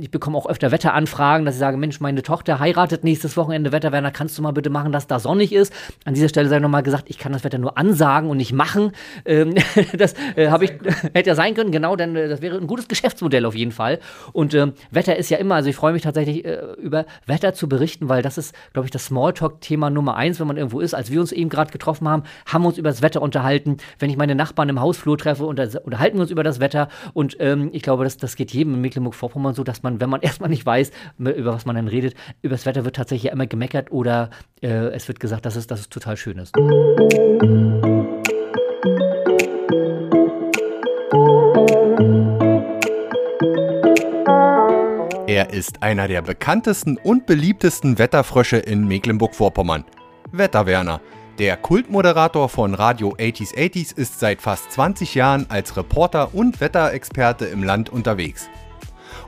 ich bekomme auch öfter Wetteranfragen, dass ich sage, Mensch, meine Tochter heiratet nächstes Wochenende, Wetterwerner, kannst du mal bitte machen, dass da sonnig ist? An dieser Stelle sei nochmal gesagt, ich kann das Wetter nur ansagen und nicht machen. Ähm, das äh, ich, hätte ja sein können, genau, denn äh, das wäre ein gutes Geschäftsmodell auf jeden Fall. Und ähm, Wetter ist ja immer, also ich freue mich tatsächlich äh, über Wetter zu berichten, weil das ist, glaube ich, das Smalltalk-Thema Nummer eins, wenn man irgendwo ist. Als wir uns eben gerade getroffen haben, haben wir uns über das Wetter unterhalten. Wenn ich meine Nachbarn im Hausflur treffe, unter, unterhalten wir uns über das Wetter. Und ähm, ich glaube, das, das geht jedem in Mecklenburg-Vorpommern so, dass man, wenn man erstmal nicht weiß, über was man dann redet, über das Wetter wird tatsächlich immer gemeckert oder äh, es wird gesagt, dass es, dass es total schön ist. Er ist einer der bekanntesten und beliebtesten Wetterfrösche in Mecklenburg-Vorpommern. Wetterwerner. Der Kultmoderator von Radio 80s 80s ist seit fast 20 Jahren als Reporter und Wetterexperte im Land unterwegs.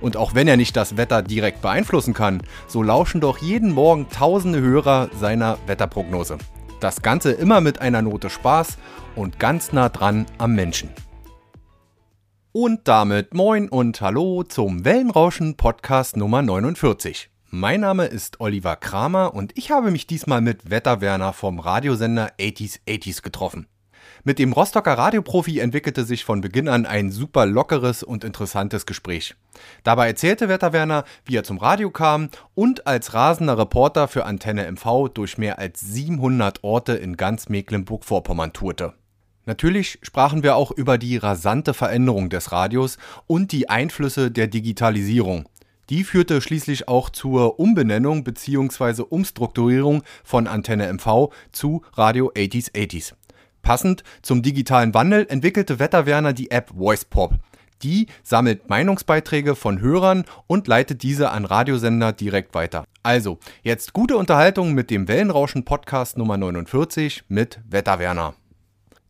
Und auch wenn er nicht das Wetter direkt beeinflussen kann, so lauschen doch jeden Morgen tausende Hörer seiner Wetterprognose. Das Ganze immer mit einer Note Spaß und ganz nah dran am Menschen. Und damit moin und hallo zum Wellenrauschen Podcast Nummer 49. Mein Name ist Oliver Kramer und ich habe mich diesmal mit Wetterwerner vom Radiosender 80s 80s getroffen. Mit dem Rostocker Radioprofi entwickelte sich von Beginn an ein super lockeres und interessantes Gespräch. Dabei erzählte Wetterwerner, wie er zum Radio kam und als rasender Reporter für Antenne MV durch mehr als 700 Orte in ganz Mecklenburg-Vorpommern tourte. Natürlich sprachen wir auch über die rasante Veränderung des Radios und die Einflüsse der Digitalisierung. Die führte schließlich auch zur Umbenennung bzw. Umstrukturierung von Antenne MV zu Radio 80s 80s. Passend zum digitalen Wandel entwickelte Wetterwerner die App VoicePop. Die sammelt Meinungsbeiträge von Hörern und leitet diese an Radiosender direkt weiter. Also, jetzt gute Unterhaltung mit dem Wellenrauschen Podcast Nummer 49 mit Wetterwerner.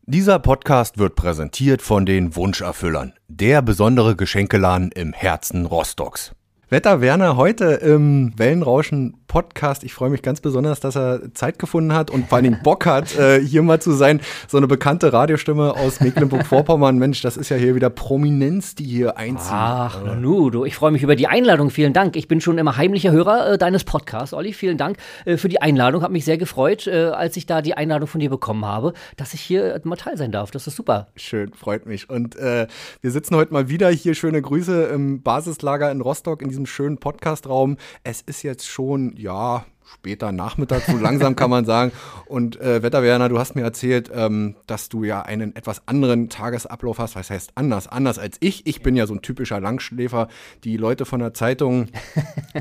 Dieser Podcast wird präsentiert von den Wunscherfüllern, der besondere Geschenkeladen im Herzen Rostocks. Wetter Werner heute im Wellenrauschen Podcast. Ich freue mich ganz besonders, dass er Zeit gefunden hat und vor allen Dingen Bock hat, äh, hier mal zu sein. So eine bekannte Radiostimme aus Mecklenburg-Vorpommern. Mensch, das ist ja hier wieder Prominenz, die hier einzieht. Ach, äh. nu, du, ich freue mich über die Einladung. Vielen Dank. Ich bin schon immer heimlicher Hörer äh, deines Podcasts, Olli. Vielen Dank äh, für die Einladung. Hat mich sehr gefreut, äh, als ich da die Einladung von dir bekommen habe, dass ich hier mal teil sein darf. Das ist super. Schön, freut mich. Und wir sitzen heute mal wieder hier. Schöne Grüße im Basislager in Rostock in diesem schönen Podcastraum. Es ist jetzt schon ja, später Nachmittag, so langsam kann man sagen. Und äh, Wetterwerner, du hast mir erzählt, ähm, dass du ja einen etwas anderen Tagesablauf hast. Was heißt anders? Anders als ich. Ich bin ja so ein typischer Langschläfer. Die Leute von der Zeitung,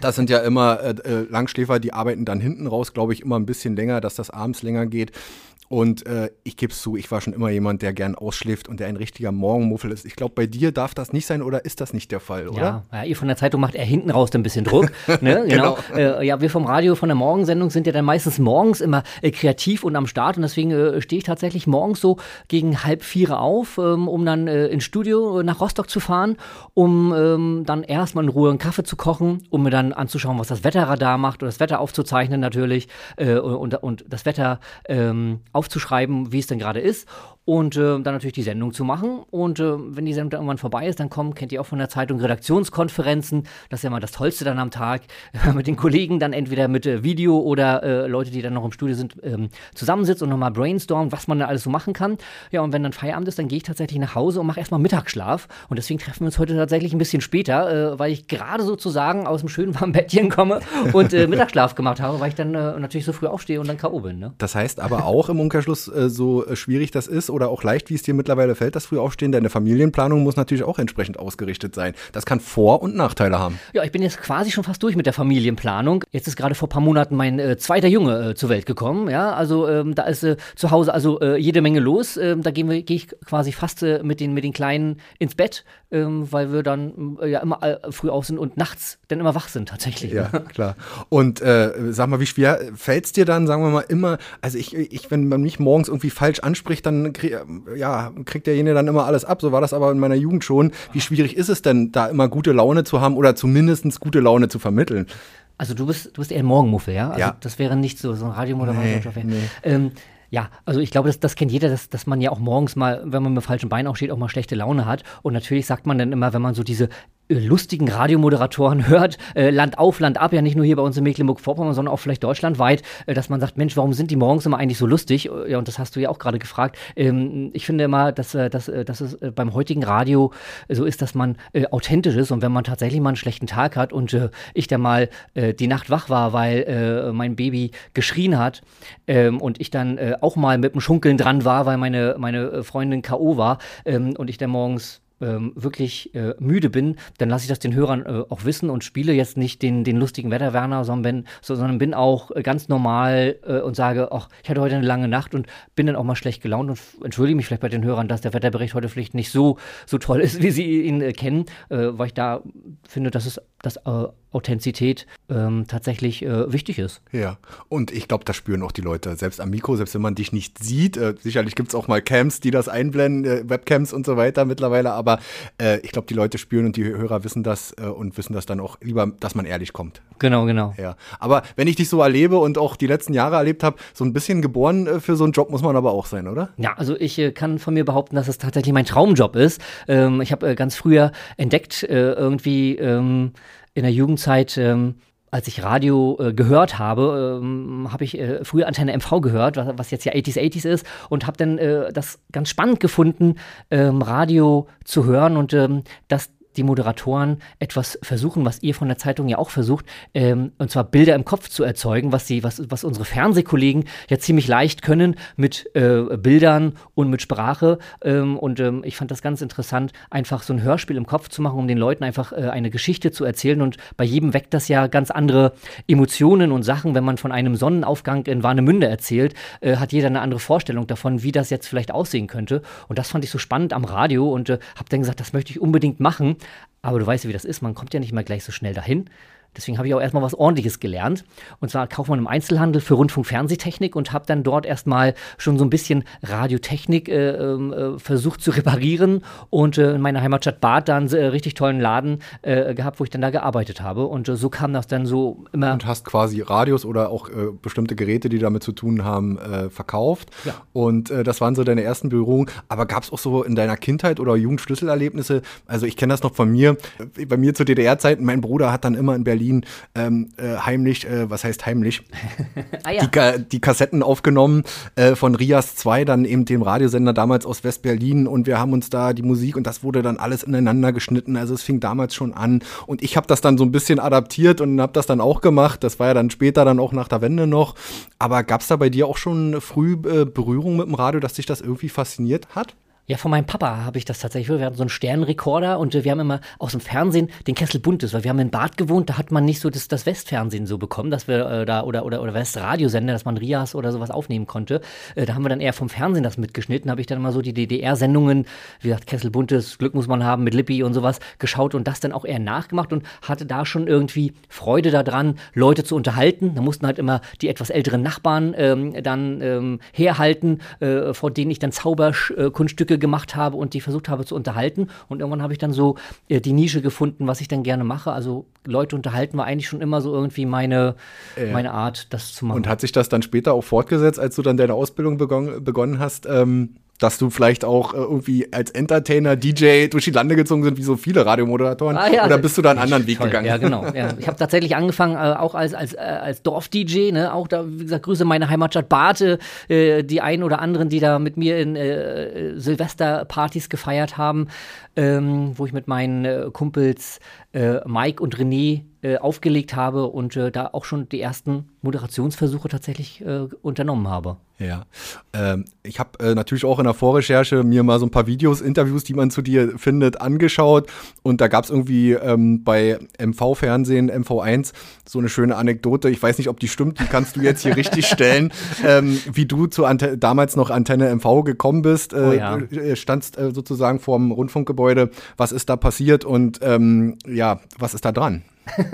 das sind ja immer äh, äh Langschläfer, die arbeiten dann hinten raus, glaube ich, immer ein bisschen länger, dass das abends länger geht. Und äh, ich gebe es zu, ich war schon immer jemand, der gern ausschläft und der ein richtiger Morgenmuffel ist. Ich glaube, bei dir darf das nicht sein oder ist das nicht der Fall, oder? Ja, ja ihr von der Zeitung macht eher hinten raus ein bisschen Druck. ne? genau. genau. Äh, ja, wir vom Radio, von der Morgensendung sind ja dann meistens morgens immer äh, kreativ und am Start. Und deswegen äh, stehe ich tatsächlich morgens so gegen halb vier auf, ähm, um dann äh, ins Studio äh, nach Rostock zu fahren, um ähm, dann erstmal in Ruhe einen Kaffee zu kochen, um mir dann anzuschauen, was das Wetterradar macht und das Wetter aufzuzeichnen natürlich und, und das Wetter ähm, aufzuschreiben, wie es denn gerade ist und äh, dann natürlich die Sendung zu machen. Und äh, wenn die Sendung dann irgendwann vorbei ist, dann kommen, kennt ihr auch von der Zeitung, Redaktionskonferenzen. Das ist ja mal das Tollste dann am Tag, mit den Kollegen dann entweder mit äh, Video oder äh, Leute, die dann noch im Studio sind, ähm, zusammensitzen und nochmal brainstormen, was man da alles so machen kann. Ja, und wenn dann Feierabend ist, dann gehe ich tatsächlich nach Hause und mache erstmal Mittagsschlaf. Und deswegen treffen wir uns heute tatsächlich ein bisschen später, äh, weil ich gerade sozusagen aus dem schönen warmen Bettchen komme und äh, Mittagsschlaf gemacht habe, weil ich dann natürlich so früh aufstehe und dann K.O. bin. Ne? Das heißt aber auch im Umkehrschluss, so schwierig das ist oder auch leicht, wie es dir mittlerweile fällt, das früh aufstehen, deine Familienplanung muss natürlich auch entsprechend ausgerichtet sein. Das kann Vor- und Nachteile haben. Ja, ich bin jetzt quasi schon fast durch mit der Familienplanung. Jetzt ist gerade vor ein paar Monaten mein äh, zweiter Junge äh, zur Welt gekommen. Ja, also ähm, da ist äh, zu Hause also äh, jede Menge los. Ähm, da gehe geh ich quasi fast äh, mit, den, mit den Kleinen ins Bett, ähm, weil wir dann äh, ja immer früh auf sind und nachts dann immer wach sind tatsächlich. Ja, klar. Und sag mal, wie schwer fällt es dir dann, sagen wir mal, immer, also ich, ich wenn man mich morgens irgendwie falsch anspricht, dann ja, kriegt derjenige dann immer alles ab. So war das aber in meiner Jugend schon. Wie schwierig ist es denn, da immer gute Laune zu haben oder zumindest gute Laune zu vermitteln? Also du bist, du bist eher ein Morgenmuffel, ja? Also ja. das wäre nicht so, so ein Radiomoderator. Nee, nee. ähm, ja, also ich glaube, das, das kennt jeder, dass, dass man ja auch morgens mal, wenn man mit falschen Beinen auch steht, auch mal schlechte Laune hat. Und natürlich sagt man dann immer, wenn man so diese lustigen Radiomoderatoren hört, äh, Land auf, Land ab, ja nicht nur hier bei uns in Mecklenburg-Vorpommern, sondern auch vielleicht deutschlandweit, äh, dass man sagt, Mensch, warum sind die morgens immer eigentlich so lustig? Äh, ja, und das hast du ja auch gerade gefragt. Ähm, ich finde immer, dass, äh, dass, äh, dass es äh, beim heutigen Radio so ist, dass man authentisch ist und wenn man tatsächlich mal einen schlechten Tag hat und ich dann mal die Nacht wach war, weil mein Baby geschrien hat ähm, und ich dann auch mal mit dem Schunkeln dran war, weil meine, meine Freundin K.O. war ähm, und ich dann morgens ähm, wirklich äh, müde bin, dann lasse ich das den Hörern äh, auch wissen und spiele jetzt nicht den, den lustigen Wetterwerner, sondern bin, so, sondern bin auch äh, ganz normal äh, und sage, ach, ich hatte heute eine lange Nacht und bin dann auch mal schlecht gelaunt und entschuldige mich vielleicht bei den Hörern, dass der Wetterbericht heute vielleicht nicht so, so toll ist, wie sie ihn äh, kennen, äh, weil ich da finde, dass es dass äh, Authentizität ähm, tatsächlich äh, wichtig ist. Ja, und ich glaube, das spüren auch die Leute. Selbst am Mikro, selbst wenn man dich nicht sieht. Äh, sicherlich gibt es auch mal Cams, die das einblenden, äh, Webcams und so weiter mittlerweile. Aber äh, ich glaube, die Leute spüren und die Hörer wissen das äh, und wissen das dann auch lieber, dass man ehrlich kommt. Genau, genau. Ja, aber wenn ich dich so erlebe und auch die letzten Jahre erlebt habe, so ein bisschen geboren für so einen Job muss man aber auch sein, oder? Ja, also ich kann von mir behaupten, dass es tatsächlich mein Traumjob ist. Ähm, ich habe ganz früher entdeckt, irgendwie ähm, in der Jugendzeit, ähm, als ich Radio äh, gehört habe, ähm, habe ich äh, früher Antenne MV gehört, was, was, jetzt ja 80s 80s ist, und habe dann äh, das ganz spannend gefunden, ähm, Radio zu hören und ähm, dass die Moderatoren etwas versuchen, was ihr von der Zeitung ja auch versucht, ähm, und zwar Bilder im Kopf zu erzeugen, was, sie, was, was unsere Fernsehkollegen ja ziemlich leicht können mit äh, Bildern und mit Sprache. Ähm, und ähm, ich fand das ganz interessant, einfach so ein Hörspiel im Kopf zu machen, um den Leuten einfach äh, eine Geschichte zu erzählen. Und bei jedem weckt das ja ganz andere Emotionen und Sachen. Wenn man von einem Sonnenaufgang in Warnemünde erzählt, äh, hat jeder eine andere Vorstellung davon, wie das jetzt vielleicht aussehen könnte. Und das fand ich so spannend am Radio und äh, habe dann gesagt, das möchte ich unbedingt machen. Aber du weißt ja, wie das ist. Man kommt ja nicht mal gleich so schnell dahin. Deswegen habe ich auch erstmal was Ordentliches gelernt. Und zwar Kaufmann im Einzelhandel für Rundfunk-Fernsehtechnik und habe dann dort erstmal schon so ein bisschen Radiotechnik äh, ähm, äh, versucht zu reparieren und äh, in meiner Heimatstadt Bad dann äh, richtig tollen Laden äh, gehabt, wo ich dann da gearbeitet habe. Und äh, so kam das dann so immer. Und hast quasi Radios oder auch bestimmte Geräte, die damit zu tun haben, verkauft. Ja. Und das waren so deine ersten Berührungen. Aber gab es auch so in deiner Kindheit oder Jugendschlüsselerlebnisse? Also ich kenne das noch von mir. Bei mir zu DDR-Zeiten, mein Bruder hat dann immer in Berlin Berlin ähm, äh, heimlich, äh, was heißt heimlich, ah, ja. die, die, Kassetten aufgenommen äh, von Rias 2, dann eben dem Radiosender damals aus West-Berlin und wir haben uns da die Musik und das wurde dann alles ineinander geschnitten. Also es fing damals schon an und ich habe das dann so ein bisschen adaptiert und habe das dann auch gemacht. Das war ja dann später dann auch nach der Wende noch. Aber gab es da bei dir auch schon früh äh, Berührung mit dem Radio, dass dich das irgendwie fasziniert hat? Ja, von meinem Papa habe ich das tatsächlich. Wir hatten so einen Sternenrekorder und äh, wir haben immer aus dem Fernsehen den Kessel Buntes, weil wir haben in Bad gewohnt, da hat man nicht so das, das Westfernsehen so bekommen, dass wir äh, da oder oder oder Westradiosender, dass man Rias oder sowas aufnehmen konnte. Äh, da haben wir dann eher vom Fernsehen das mitgeschnitten, habe ich dann immer so die DDR-Sendungen, wie gesagt, Kessel Buntes, Glück muss man haben mit Lippi und sowas geschaut und das dann auch eher nachgemacht und hatte da schon irgendwie Freude daran, Leute zu unterhalten. Da mussten halt immer die etwas älteren Nachbarn ähm, dann ähm, herhalten, äh, vor denen ich dann Zauberkunststücke gemacht habe und die versucht habe zu unterhalten. Und irgendwann habe ich dann so äh, die Nische gefunden, was ich dann gerne mache. Also Leute unterhalten war eigentlich schon immer so irgendwie meine, äh. meine Art, das zu machen. Und hat sich das dann später auch fortgesetzt, als du dann deine Ausbildung begonnen, begonnen hast? Ähm dass du vielleicht auch äh, irgendwie als Entertainer, DJ durch die Lande gezogen sind, wie so viele Radiomoderatoren? Ah, ja. Oder bist du da einen anderen Weg Toll. gegangen? Ja, genau. Ja. Ich habe tatsächlich angefangen, äh, auch als, als, äh, als Dorf-DJ, ne? auch da, wie gesagt, Grüße meine Heimatstadt Bate, äh, die einen oder anderen, die da mit mir in äh, Silvesterpartys gefeiert haben, ähm, wo ich mit meinen äh, Kumpels Mike und René aufgelegt habe und da auch schon die ersten Moderationsversuche tatsächlich unternommen habe. Ja, ähm, ich habe äh, natürlich auch in der Vorrecherche mir mal so ein paar Videos, Interviews, die man zu dir findet, angeschaut und da gab es irgendwie ähm, bei MV-Fernsehen, MV1, so eine schöne Anekdote. Ich weiß nicht, ob die stimmt, die kannst du jetzt hier richtig stellen, ähm, wie du zu Ante damals noch Antenne MV gekommen bist, äh, oh ja. Äh, standst äh, sozusagen vorm Rundfunkgebäude. Was ist da passiert und ähm, ja, was ist da dran?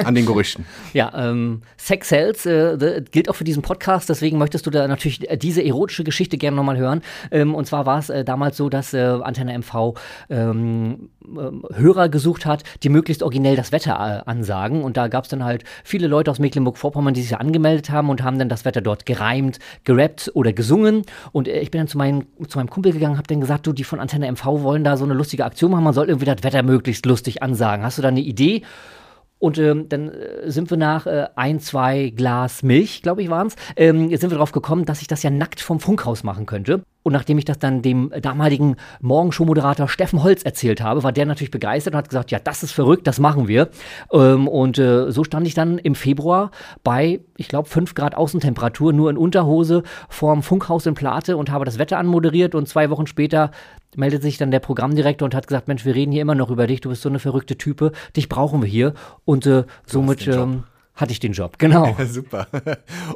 An den Gerüchten. ja, ähm, Sex Sells äh, gilt auch für diesen Podcast, deswegen möchtest du da natürlich diese erotische Geschichte gerne nochmal hören. Ähm, und zwar war es äh, damals so, dass äh, Antenne MV ähm, äh, Hörer gesucht hat, die möglichst originell das Wetter äh, ansagen. Und da gab es dann halt viele Leute aus Mecklenburg-Vorpommern, die sich angemeldet haben und haben dann das Wetter dort gereimt, gerappt oder gesungen. Und äh, ich bin dann zu, mein, zu meinem Kumpel gegangen, habe dann gesagt, du, die von Antenne MV wollen da so eine lustige Aktion machen, man soll irgendwie das Wetter möglichst lustig ansagen. Hast du da eine Idee? Und ähm, dann äh, sind wir nach äh, ein, zwei Glas Milch, glaube ich, waren es, ähm, sind wir darauf gekommen, dass ich das ja nackt vom Funkhaus machen könnte. Und nachdem ich das dann dem damaligen Morgenshow-Moderator Steffen Holz erzählt habe, war der natürlich begeistert und hat gesagt, ja, das ist verrückt, das machen wir. Ähm, und äh, so stand ich dann im Februar bei, ich glaube, 5 Grad Außentemperatur, nur in Unterhose vorm Funkhaus in Plate und habe das Wetter anmoderiert. Und zwei Wochen später meldet sich dann der Programmdirektor und hat gesagt, Mensch, wir reden hier immer noch über dich, du bist so eine verrückte Type, dich brauchen wir hier. Und äh, somit ähm, hatte ich den Job, genau. Super.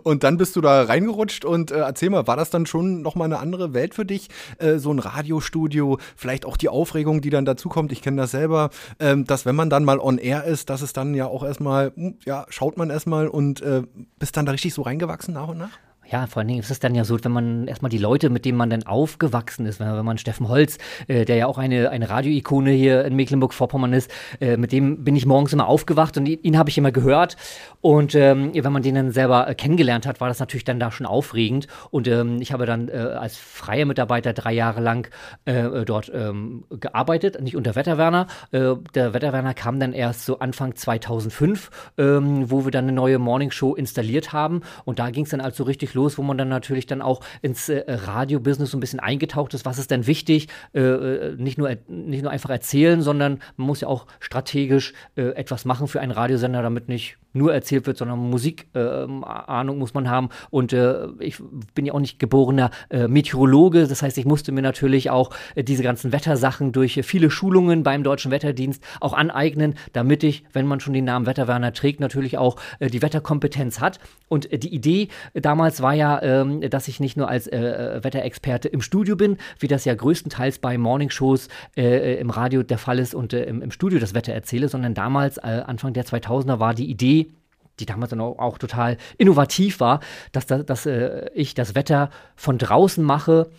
Und dann bist du da reingerutscht und äh, erzähl mal, war das dann schon nochmal eine andere Welt für dich? Äh, so ein Radiostudio, vielleicht auch die Aufregung, die dann dazukommt. Ich kenne das selber, ähm, dass wenn man dann mal on air ist, dass es dann ja auch erstmal, hm, ja, schaut man erstmal und äh, bist dann da richtig so reingewachsen nach und nach? Ja, vor allen Dingen ist es dann ja so, wenn man erstmal die Leute, mit denen man dann aufgewachsen ist, wenn, wenn man Steffen Holz, äh, der ja auch eine, eine Radioikone hier in Mecklenburg-Vorpommern ist, äh, mit dem bin ich morgens immer aufgewacht und ihn, ihn habe ich immer gehört. Und ähm, wenn man den dann selber äh, kennengelernt hat, war das natürlich dann da schon aufregend. Und ähm, ich habe dann äh, als freier Mitarbeiter drei Jahre lang äh, dort ähm, gearbeitet, nicht unter Wetterwerner. Äh, der Wetterwerner kam dann erst so Anfang 2005, ähm, wo wir dann eine neue Morningshow installiert haben. Und da ging es dann also richtig los los, wo man dann natürlich dann auch ins äh, Radio-Business so ein bisschen eingetaucht ist. Was ist denn wichtig? Äh, äh nicht, nur, nicht nur einfach erzählen, sondern man muss ja auch strategisch äh, etwas machen für einen Radiosender, damit nicht nur erzählt wird, sondern Musikahnung äh, muss man haben. Und äh, ich bin ja auch nicht geborener äh, Meteorologe. Das heißt, ich musste mir natürlich auch äh, diese ganzen Wettersachen durch viele Schulungen beim Deutschen Wetterdienst auch aneignen, damit ich, wenn man schon den Namen Wetterwerner trägt, natürlich auch äh, die Wetterkompetenz hat. Und die Idee damals war ja, ähm, dass ich nicht nur als Wetterexperte im Studio bin, wie das ja größtenteils bei Morningshows im Radio der Fall ist und im, im, Studio das Wetter erzähle, sondern damals, Anfang der 2000er, war die Idee, die damals dann auch, auch total innovativ war, dass, dass, dass äh, ich das Wetter von draußen mache,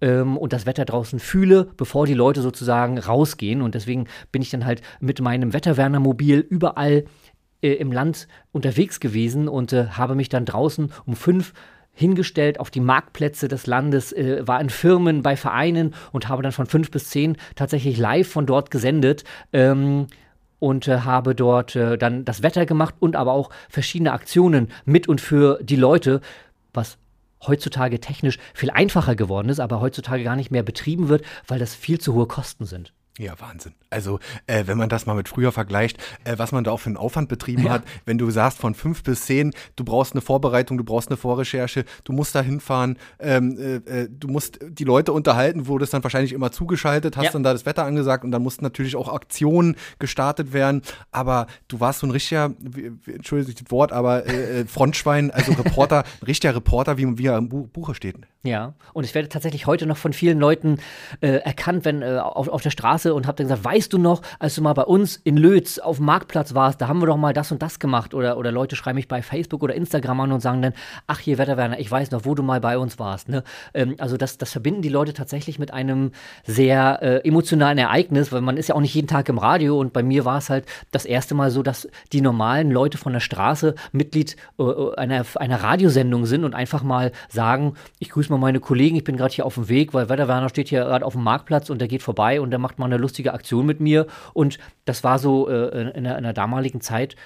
ähm, und das Wetter draußen fühle, bevor die Leute sozusagen rausgehen. Und deswegen bin ich dann halt mit meinem Wetterwerner-Mobil überall äh, im Land unterwegs gewesen und äh, habe mich dann draußen um fünf hingestellt auf die Marktplätze des Landes, äh, war in Firmen, bei Vereinen und habe dann von fünf bis zehn tatsächlich live von dort gesendet. Ähm, und äh, habe dort äh, dann das Wetter gemacht und aber auch verschiedene Aktionen mit und für die Leute, was heutzutage technisch viel einfacher geworden ist, aber heutzutage gar nicht mehr betrieben wird, weil das viel zu hohe Kosten sind. Ja, Wahnsinn. Also, äh, wenn man das mal mit früher vergleicht, äh, was man da auch für einen Aufwand betrieben ja. hat, wenn du sagst von fünf bis zehn, du brauchst eine Vorbereitung, du brauchst eine Vorrecherche, du musst da hinfahren, ähm, äh, äh du musst die Leute unterhalten, wurdest dann wahrscheinlich immer zugeschaltet, hast ja. dann da das Wetter angesagt und dann mussten natürlich auch Aktionen gestartet werden. Aber du warst so ein richtiger, entschuldige das Wort, aber äh, äh, Frontschwein, also Reporter, ein richtiger Reporter, wie, wie er im Buche steht. Ja, und ich werde tatsächlich heute noch von vielen Leuten erkannt, wenn auf, auf der Straße Straße und habe dann gesagt, weißt du noch, als du mal bei uns in Lötz auf dem Marktplatz warst, da haben wir doch mal das und das gemacht. Oder, oder Leute schreiben mich bei Facebook oder Instagram an und sagen dann, ach hier Wetterwerner, ich weiß noch, wo du mal bei uns warst. Ne? Ähm, also das, das verbinden die Leute tatsächlich mit einem sehr äh, emotionalen Ereignis, weil man ist ja auch nicht jeden Tag im Radio und bei mir war es halt das erste Mal so, dass die normalen Leute von der Straße Mitglied äh, einer, einer Radiosendung sind und einfach mal sagen, ich grüße mal meine Kollegen, ich bin gerade hier auf dem Weg, weil Wetterwerner steht hier gerade auf dem Marktplatz und der geht vorbei und der macht mal eine lustige Aktion mit mir. Und das war so äh, in, der, in der damaligen Zeit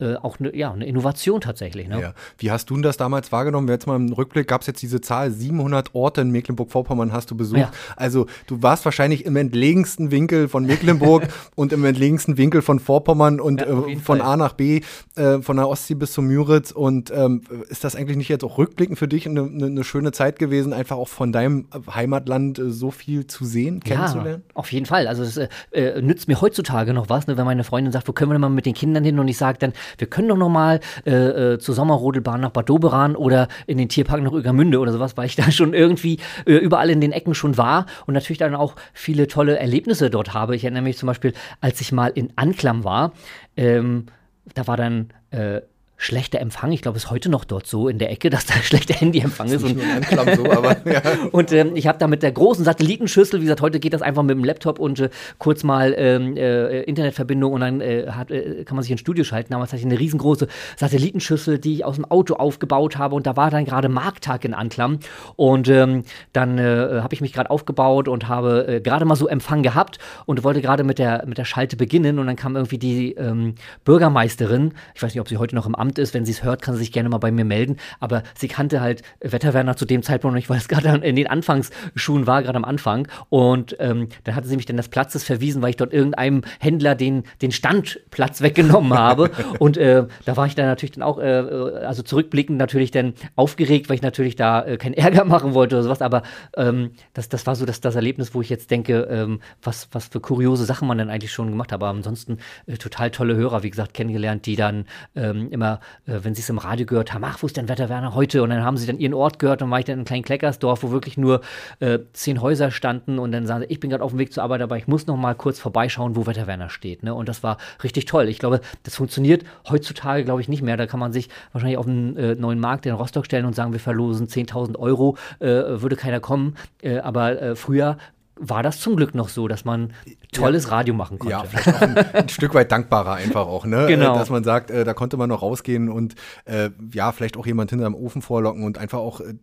äh, auch eine, ja, eine Innovation tatsächlich. Ne? Ja. Wie hast du das damals wahrgenommen? Jetzt mal im Rückblick gab es jetzt diese Zahl, 700 Orte in Mecklenburg-Vorpommern hast du besucht. Ja. Also du warst wahrscheinlich im entlegensten Winkel von Mecklenburg und im entlegensten Winkel von Vorpommern und äh, von Fall. A nach B, äh, von der Ostsee bis zum Müritz. Und ähm, ist das eigentlich nicht jetzt auch rückblickend für dich eine, eine, eine, schöne Zeit gewesen, einfach auch von deinem Heimatland äh, so viel zu sehen, kennenzulernen? Ja, auf jeden Fall. Also es äh, nützt mir heutzutage noch was, ne, wenn meine Freundin sagt, wo können wir denn mal mit den Kindern hin? Und ich sage dann, wir können doch noch mal äh, äh, zur Sommerrodelbahn nach Bad Doberan oder in den Tierpark nach Uegermünde oder sowas, weil ich da schon irgendwie äh, überall in den Ecken schon war und natürlich dann auch viele tolle Erlebnisse dort habe. Ich erinnere mich zum Beispiel, als ich mal in Anklam war, ähm, da war dann äh, schlechter Empfang. Ich glaube, es ist heute noch dort so in der Ecke, dass da schlechter Handyempfang ist. Und, so, aber, ja. und ähm, ich habe da mit der großen Satellitenschüssel, wie gesagt, heute geht das einfach mit dem Laptop und äh, kurz mal ähm, äh, Internetverbindung und dann äh, hat, äh, kann man sich ins Studio schalten. Damals hatte ich eine riesengroße Satellitenschüssel, die ich aus dem Auto aufgebaut habe und da war dann gerade Markttag in Anklam und ähm, dann äh, habe ich mich gerade aufgebaut und habe äh, gerade mal so Empfang gehabt und wollte gerade mit der, mit der Schalte beginnen und dann kam irgendwie die ähm, Bürgermeisterin, ich weiß nicht, ob sie heute noch im Amt Amt ist. Wenn sie es hört, kann sie sich gerne mal bei mir melden. Aber sie kannte halt Wetterwerner zu dem Zeitpunkt noch nicht, weil es gerade in den Anfangsschuhen war, gerade am Anfang. Und ähm, dann hatte sie mich dann des Platzes verwiesen, weil ich dort irgendeinem Händler den, den Standplatz weggenommen habe. Und äh, da war ich dann natürlich dann auch, äh, also zurückblickend natürlich dann aufgeregt, weil ich natürlich da äh, keinen Ärger machen wollte oder sowas. Aber ähm, das, das war so das, das Erlebnis, wo ich jetzt denke, ähm, was, was für kuriose Sachen man dann eigentlich schon gemacht hat. Aber ansonsten äh, total tolle Hörer, wie gesagt, kennengelernt, die dann ähm, immer äh, wenn sie es im Radio gehört haben, ach, wo ist denn Wetterwerner heute? Und dann haben sie dann ihren Ort gehört und war ich dann in einem kleinen Kleckersdorf, wo wirklich nur äh, zehn Häuser standen und dann sagen sie, ich bin gerade auf dem Weg zur Arbeit, aber ich muss noch mal kurz vorbeischauen, wo Wetterwerner steht. Ne? Und das war richtig toll. Ich glaube, das funktioniert heutzutage, glaube ich, nicht mehr. Da kann man sich wahrscheinlich auf einen äh, neuen Markt in Rostock stellen und sagen, wir verlosen 10.000 Euro, äh, würde keiner kommen. Äh, aber äh, früher war das zum Glück noch so, dass man tolles ja. Radio machen konnte. Ja, vielleicht auch ein, ein, Stück weit dankbarer einfach auch, ne? Genau. Äh, dass man sagt, äh, da konnte man noch rausgehen und äh, ja, vielleicht auch jemand hinterm Ofen vorlocken und einfach auch, äh,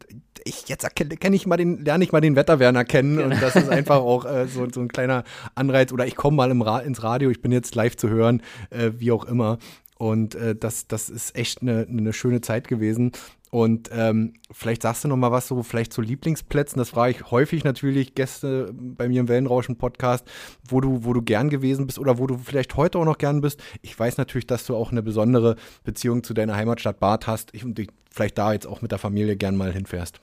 ich jetzt kenne ich mal den, lerne ich mal den Wetterwerner kennen genau. und das ist einfach auch äh, so, so ein kleiner Anreiz oder ich komme mal im Ra ins Radio, ich bin jetzt live zu hören, äh, wie auch immer. Und äh, das, das ist echt eine, eine schöne Zeit gewesen. Und ähm, vielleicht sagst du noch mal was so, vielleicht zu Lieblingsplätzen. Das frage ich häufig natürlich Gäste bei mir im Wellenrauschen-Podcast, wo du, wo du gern gewesen bist oder wo du vielleicht heute auch noch gern bist. Ich weiß natürlich, dass du auch eine besondere Beziehung zu deiner Heimatstadt Bad hast ich, und dich vielleicht da jetzt auch mit der Familie gern mal hinfährst.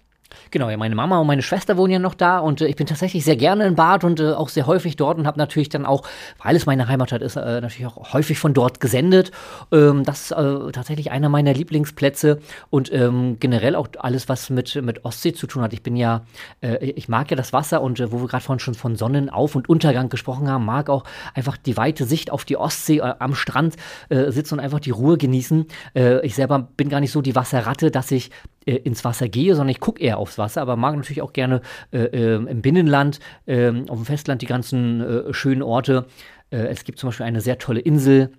Genau, ja, meine Mama und meine Schwester wohnen ja noch da und äh, ich bin tatsächlich sehr gerne in Bad und äh, auch sehr häufig dort und habe natürlich dann auch, weil es meine Heimatstadt ist, äh, natürlich auch häufig von dort gesendet. Ähm, das ist äh, tatsächlich einer meiner Lieblingsplätze und ähm, generell auch alles, was mit, mit Ostsee zu tun hat. Ich bin ja, äh, ich mag ja das Wasser und äh, wo wir gerade vorhin schon von Sonnenauf- und Untergang gesprochen haben, mag auch einfach die weite Sicht auf die Ostsee am Strand sitzen und einfach die Ruhe genießen. ich selber bin gar nicht so die Wasserratte, dass ich äh, ins Wasser gehe, sondern ich gucke eher aufs Wasser, aber mag natürlich auch gerne äh, äh, im Binnenland, ähm, auf dem Festland die ganzen äh, schönen Orte. Äh, es gibt zum Beispiel eine sehr tolle Insel,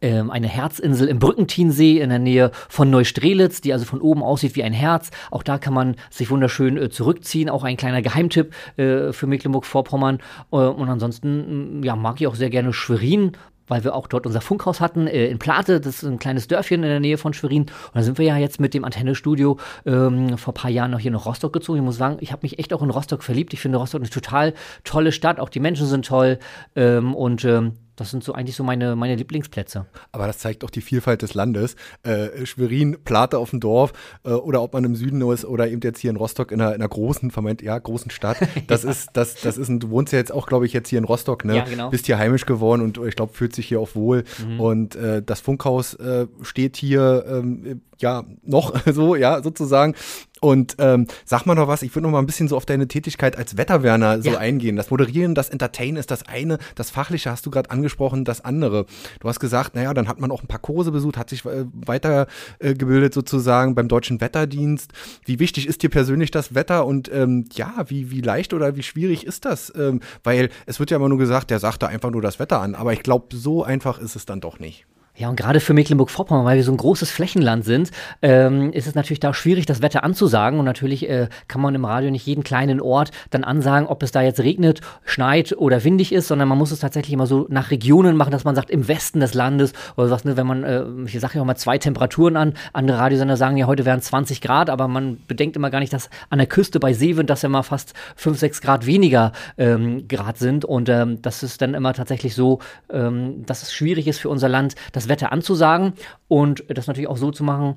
ähm, eine Herzinsel im Brückentinsee in der Nähe von Neustrelitz, die also von oben aussieht wie ein Herz. Auch da kann man sich wunderschön äh, zurückziehen. Auch ein kleiner Geheimtipp äh, für Mecklenburg-Vorpommern. Äh, und ansonsten ja, mag ich auch sehr gerne Schwerin weil wir auch dort unser Funkhaus hatten äh, in Plate, das ist ein kleines Dörfchen in der Nähe von Schwerin. Und da sind wir ja jetzt mit dem Antennestudio ähm, vor ein paar Jahren noch hier nach Rostock gezogen. Ich muss sagen, ich habe mich echt auch in Rostock verliebt. Ich finde Rostock eine total tolle Stadt. Auch die Menschen sind toll. Ähm, und ähm, das sind so eigentlich so meine, meine Lieblingsplätze. Aber das zeigt auch die Vielfalt des Landes. Äh, Schwerin, Plate auf dem Dorf äh, oder ob man im Süden ist oder eben jetzt hier in Rostock in einer, in einer großen, vermeint, ja, großen Stadt. Das ja. ist, das, das ist ein, du wohnst ja jetzt auch, glaube ich, jetzt hier in Rostock, ne? Ja, genau. Bist hier heimisch geworden und ich glaube, fühlt sich hier auch wohl. Mhm. Und äh, das Funkhaus äh, steht hier ähm, ja noch so, ja, sozusagen. Und ähm, sag mal noch was, ich würde noch mal ein bisschen so auf deine Tätigkeit als Wetterwerner so ja. eingehen. Das Moderieren, das Entertainen ist das eine, das Fachliche hast du gerade angesprochen, das andere. Du hast gesagt, naja, dann hat man auch ein paar Kurse besucht, hat sich äh, weitergebildet äh, sozusagen beim Deutschen Wetterdienst. Wie wichtig ist dir persönlich das Wetter und ähm, ja, wie, wie leicht oder wie schwierig ist das? Ähm, weil es wird ja immer nur gesagt, der sagt da einfach nur das Wetter an, aber ich glaube, so einfach ist es dann doch nicht. Ja, und gerade für Mecklenburg-Vorpommern, weil wir so ein großes Flächenland sind, ähm, ist es natürlich da schwierig, das Wetter anzusagen. Und natürlich äh, kann man im Radio nicht jeden kleinen Ort dann ansagen, ob es da jetzt regnet, schneit oder windig ist, sondern man muss es tatsächlich immer so nach Regionen machen, dass man sagt, im Westen des Landes oder was, ne, wenn man, äh, ich sage ja auch mal zwei Temperaturen an, andere Radiosender sagen ja, heute wären 20 Grad, aber man bedenkt immer gar nicht, dass an der Küste bei Seewind, dass ja mal fast 5, 6 Grad weniger ähm, Grad sind. Und ähm, das ist dann immer tatsächlich so, ähm, dass es schwierig ist für unser Land, Wetter anzusagen und das natürlich auch so zu machen.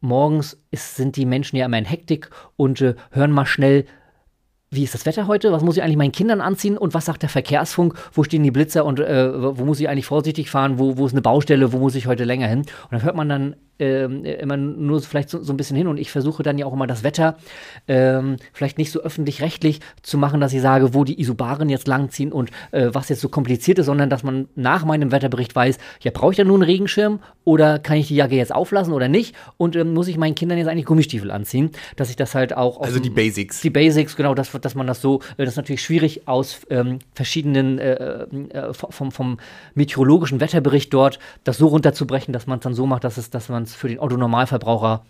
Morgens ist, sind die Menschen ja immer in Hektik und äh, hören mal schnell, wie ist das Wetter heute? Was muss ich eigentlich meinen Kindern anziehen? Und was sagt der Verkehrsfunk? Wo stehen die Blitzer und äh, wo muss ich eigentlich vorsichtig fahren? Wo, wo ist eine Baustelle? Wo muss ich heute länger hin? Und dann hört man dann ähm, immer nur vielleicht so, so, ein bisschen hin und ich versuche dann ja auch immer das Wetter ähm, vielleicht nicht so öffentlich-rechtlich zu machen, dass ich sage, wo die Isobaren jetzt langziehen und äh, was jetzt so kompliziert ist, sondern dass man nach meinem Wetterbericht weiß, ja, brauche ich da nur einen Regenschirm oder kann ich die Jacke jetzt auflassen oder nicht und ähm, muss ich meinen Kindern jetzt eigentlich Gummistiefel anziehen, dass ich das halt auch Also die Basics. Die Basics, genau, dass, dass man das so, äh, das ist natürlich schwierig aus ähm, verschiedenen, äh, äh, vom, vom meteorologischen Wetterbericht dort, das so runterzubrechen, dass man es dann so macht, dass es, dass man es für den Otto-Normalverbraucher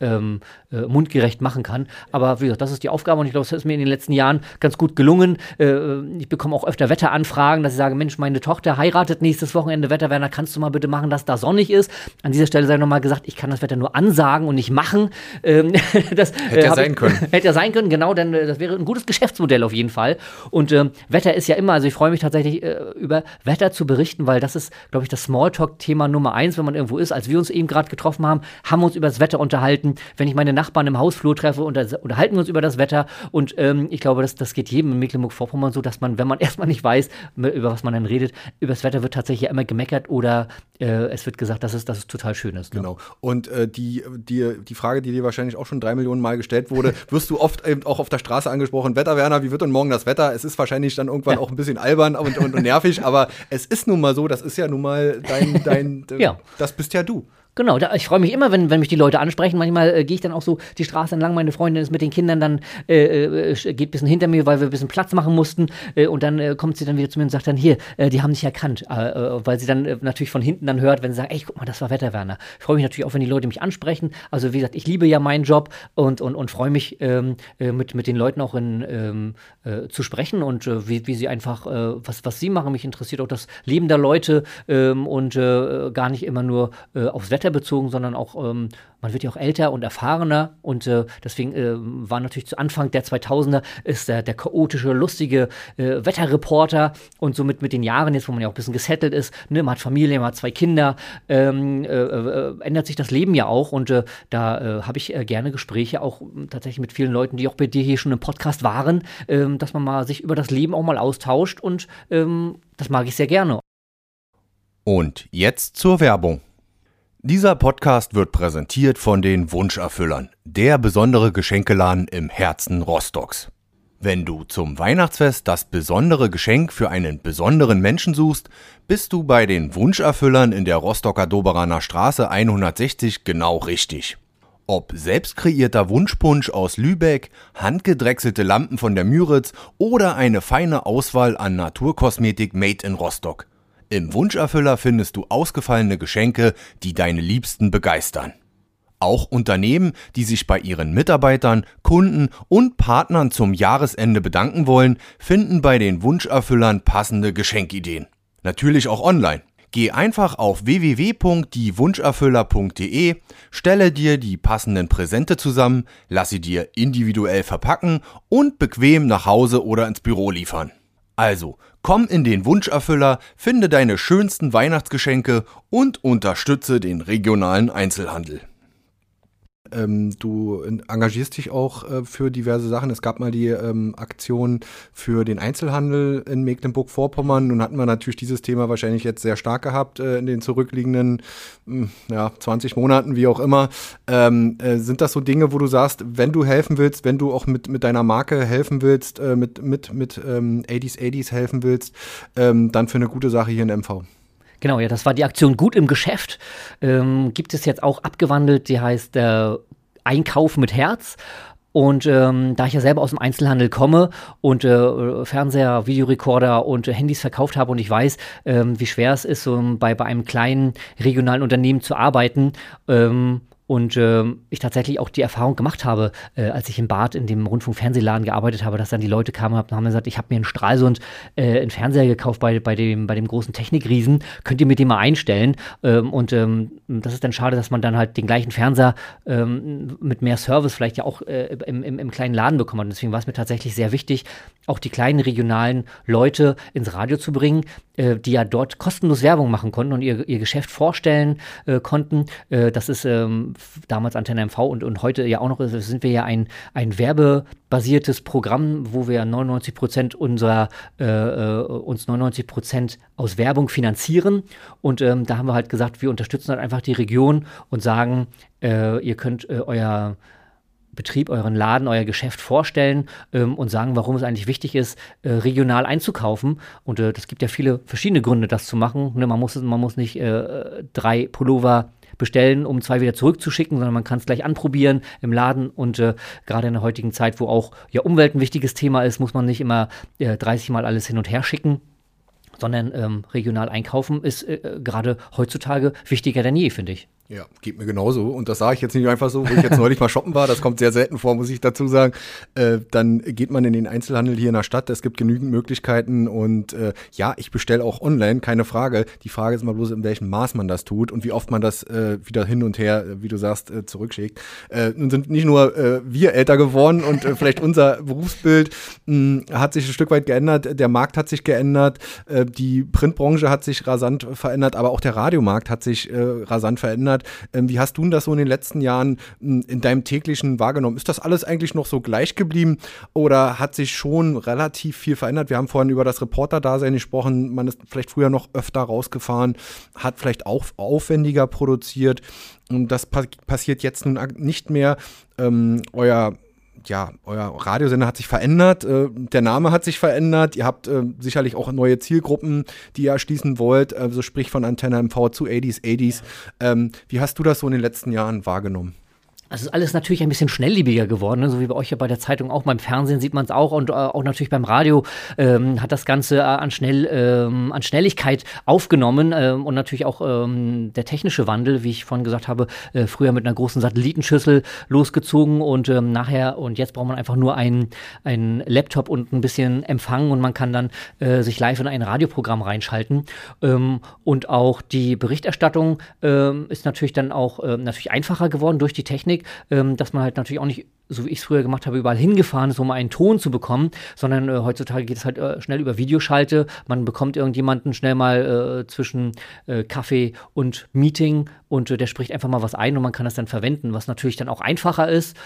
ähm, äh, mundgerecht machen kann. Aber wie gesagt, das ist die Aufgabe und ich glaube, das ist mir in den letzten Jahren ganz gut gelungen. Äh, ich bekomme auch öfter Wetteranfragen, dass ich sage, Mensch, meine Tochter heiratet nächstes Wochenende, Wetterwerner, kannst du mal bitte machen, dass da sonnig ist? An dieser Stelle sei nochmal gesagt, ich kann das Wetter nur ansagen und nicht machen. Ähm, das, hätte äh, ja sein können. hätte ja sein können, genau, denn äh, das wäre ein gutes Geschäftsmodell auf jeden Fall. Und ähm, Wetter ist ja immer, also ich freue mich tatsächlich äh, über Wetter zu berichten, weil das ist, glaube ich, das Smalltalk-Thema Nummer eins, wenn man irgendwo ist. Als wir uns eben gerade getroffen haben, haben wir uns über das Wetter unterhalten wenn ich meine Nachbarn im Hausflur treffe, unter, unterhalten wir uns über das Wetter. Und ähm, ich glaube, das, das geht jedem in Mecklenburg-Vorpommern so, dass man, wenn man erstmal nicht weiß, über was man dann redet, über das Wetter wird tatsächlich immer gemeckert oder äh, es wird gesagt, dass es, dass es total schön ist. Ne? Genau. Und äh, die, die, die Frage, die dir wahrscheinlich auch schon drei Millionen Mal gestellt wurde, wirst du oft eben auch auf der Straße angesprochen, Wetter, Werner, wie wird denn morgen das Wetter? Es ist wahrscheinlich dann irgendwann ja. auch ein bisschen albern und, und, und nervig, aber es ist nun mal so, das ist ja nun mal dein, dein, ja. das bist ja du. Genau, da, ich freue mich immer, wenn, wenn mich die Leute ansprechen. Manchmal äh, gehe ich dann auch so die Straße entlang. Meine Freundin ist mit den Kindern dann, äh, äh, geht ein bisschen hinter mir, weil wir ein bisschen Platz machen mussten. Äh, und dann äh, kommt sie dann wieder zu mir und sagt dann, hier, äh, die haben dich erkannt. weil sie dann natürlich von hinten dann hört, wenn sie sagen, ey, guck mal, das war Wetterwerner. Ich freue mich natürlich auch, wenn die Leute mich ansprechen. Also wie gesagt, ich liebe ja meinen Job und, und, und freue mich, ähm, mit, mit den Leuten auch in, ähm, zu sprechen und wie, wie sie einfach, was, was sie machen. Mich interessiert auch das Leben der Leute ähm, und gar nicht immer nur aufs Wetter bezogen, sondern auch, ähm, man wird ja auch älter und erfahrener und äh, deswegen äh, war natürlich zu Anfang der 2000er ist der, der chaotische, lustige äh, Wetterreporter und somit mit den Jahren jetzt, wo man ja auch ein bisschen gesettelt ist, ne, man hat Familie, man hat zwei Kinder, ähm, äh, äh, ändert sich das Leben ja auch und äh, da habe ich gerne Gespräche auch tatsächlich mit vielen Leuten, die auch bei dir hier schon im Podcast waren, ähm, dass man mal sich über das Leben auch mal austauscht und ähm, das mag ich sehr gerne. Und jetzt zur Werbung. Dieser Podcast wird präsentiert von den Wunscherfüllern, der besondere Geschenkeladen im Herzen Rostocks. Wenn du zum Weihnachtsfest das besondere Geschenk für einen besonderen Menschen suchst, bist du bei den Wunscherfüllern in der Rostocker Doberaner Straße 160 genau richtig. Ob selbstkreierter Wunschpunsch aus Lübeck, handgedrechselte Lampen von der Müritz oder eine feine Auswahl an Naturkosmetik made in Rostock. Im Wunscherfüller findest du ausgefallene Geschenke, die deine Liebsten begeistern. Auch Unternehmen, die sich bei ihren Mitarbeitern, Kunden und Partnern zum Jahresende bedanken wollen, finden bei den Wunscherfüllern passende Geschenkideen. Natürlich auch online. Geh einfach auf www.diewunscherfüller.de, stelle dir die passenden Präsente zusammen, lass sie dir individuell verpacken und bequem nach Hause oder ins Büro liefern. Also, komm in den Wunscherfüller, finde deine schönsten Weihnachtsgeschenke und unterstütze den regionalen Einzelhandel. Ähm, du engagierst dich auch äh, für diverse Sachen. Es gab mal die ähm, Aktion für den Einzelhandel in Mecklenburg-Vorpommern. Nun hatten wir natürlich dieses Thema wahrscheinlich jetzt sehr stark gehabt äh, in den zurückliegenden mh, hm, ja, 20 Monaten, wie auch immer. Ähm, äh, sind das so Dinge, wo du sagst, wenn du helfen willst, wenn du auch mit, mit deiner Marke helfen willst, äh, mit, mit, mit ähm, 80s 80s helfen willst, ähm, dann für eine gute Sache hier in MV? Genau, ja, das war die Aktion Gut im Geschäft. Ähm, gibt es jetzt auch abgewandelt, die heißt äh, Einkauf mit Herz. Und ähm, da ich ja selber aus dem Einzelhandel komme und äh, Fernseher, Videorekorder und äh, Handys verkauft habe und ich weiß, ähm, wie schwer es ist, so bei, bei einem kleinen regionalen Unternehmen zu arbeiten, ähm, und äh, ich tatsächlich auch die Erfahrung gemacht habe, äh, als ich im Bad in dem Rundfunk-Fernsehladen gearbeitet habe, dass dann die Leute kamen und haben gesagt, ich habe mir einen Stralsund äh, einen Fernseher gekauft bei, bei, dem, bei dem großen Technikriesen, könnt ihr mir den mal einstellen? Ähm, und ähm, das ist dann schade, dass man dann halt den gleichen Fernseher ähm, mit mehr Service vielleicht ja auch äh, im, im, im, kleinen Laden bekommt. Und deswegen war es mir tatsächlich sehr wichtig, auch die kleinen regionalen Leute ins Radio zu bringen, äh, die ja dort kostenlos Werbung machen konnten und ihr, ihr Geschäft vorstellen äh, konnten. Äh, das ist ähm, damals Antenne MV und, und heute ja auch noch, sind wir ja ein, ein werbebasiertes Programm, wo wir 99 Prozent unserer, äh, äh uns 99 Prozent aus Werbung finanzieren. Und ähm, da haben wir halt gesagt, wir unterstützen halt einfach die Region und sagen, äh, ihr könnt euer Betrieb, euren Laden, euer Geschäft vorstellen ähm, und sagen, warum es eigentlich wichtig ist, äh, regional einzukaufen. Und äh, das gibt ja viele verschiedene Gründe, das zu machen. Ne, man, muss, man muss nicht äh, drei Pullover bestellen, um zwei wieder zurückzuschicken, sondern man kann es gleich anprobieren im Laden. Und äh, gerade in der heutigen Zeit, wo auch ja, Umwelt ein wichtiges Thema ist, muss man nicht immer äh, 30 Mal alles hin und her schicken sondern ähm, regional einkaufen ist äh, gerade heutzutage wichtiger denn je, finde ich. Ja, geht mir genauso. Und das sage ich jetzt nicht einfach so, wo ich jetzt neulich mal shoppen war. Das kommt sehr selten vor, muss ich dazu sagen. Äh, dann geht man in den Einzelhandel hier in der Stadt. Es gibt genügend Möglichkeiten. Und äh, ja, ich bestelle auch online, keine Frage. Die Frage ist immer bloß, in welchem Maß man das tut und wie oft man das äh, wieder hin und her, wie du sagst, äh, zurückschickt. Äh, nun sind nicht nur äh, wir älter geworden und vielleicht unser Berufsbild mh, hm, hat sich ein Stück weit geändert. Der Markt hat sich geändert. Die Printbranche hat sich rasant verändert, aber auch der Radiomarkt hat sich rasant verändert verändert. Ähm, wie hast du denn das so in den letzten Jahren hm, in deinem täglichen wahrgenommen? Ist das alles eigentlich noch so gleich geblieben oder hat sich schon relativ viel verändert? Wir haben vorhin über das Reporter-Dasein gesprochen. Man ist vielleicht früher noch öfter rausgefahren, hat vielleicht auch aufwendiger produziert. Und das pa passiert jetzt nun nicht mehr. Ähm, euer ja, euer Radiosender hat sich verändert, äh, der Name hat sich verändert, ihr habt äh, sicherlich auch neue Zielgruppen, die ihr erschließen wollt, also sprich von Antenne MV zu 80s, 80s. Ähm, wie hast du das so in den letzten Jahren wahrgenommen? Also ist alles natürlich ein bisschen schnelllebiger geworden, ne? so wie bei euch ja bei der Zeitung auch. Beim Fernsehen sieht man es auch und äh, auch natürlich beim Radio ähm, hat das Ganze äh, an, schnell, ähm, an Schnelligkeit aufgenommen ähm, und natürlich auch ähm, der technische Wandel, wie ich vorhin gesagt habe, äh, früher mit einer großen Satellitenschüssel losgezogen und ähm, nachher und jetzt braucht man einfach nur einen, einen Laptop und ein bisschen Empfang und man kann dann äh, sich live in ein Radioprogramm reinschalten. Ähm, und auch die Berichterstattung ist natürlich dann auch natürlich einfacher geworden durch die Technik. Ähm, dass man halt natürlich auch nicht, so wie ich es früher gemacht habe, überall hingefahren ist, um einen Ton zu bekommen, sondern äh, heutzutage geht es halt äh, schnell über Videoschalte. Man bekommt irgendjemanden schnell mal äh, zwischen äh, Kaffee und Meeting und äh, der spricht einfach mal was ein und man kann das dann verwenden, was natürlich dann auch einfacher ist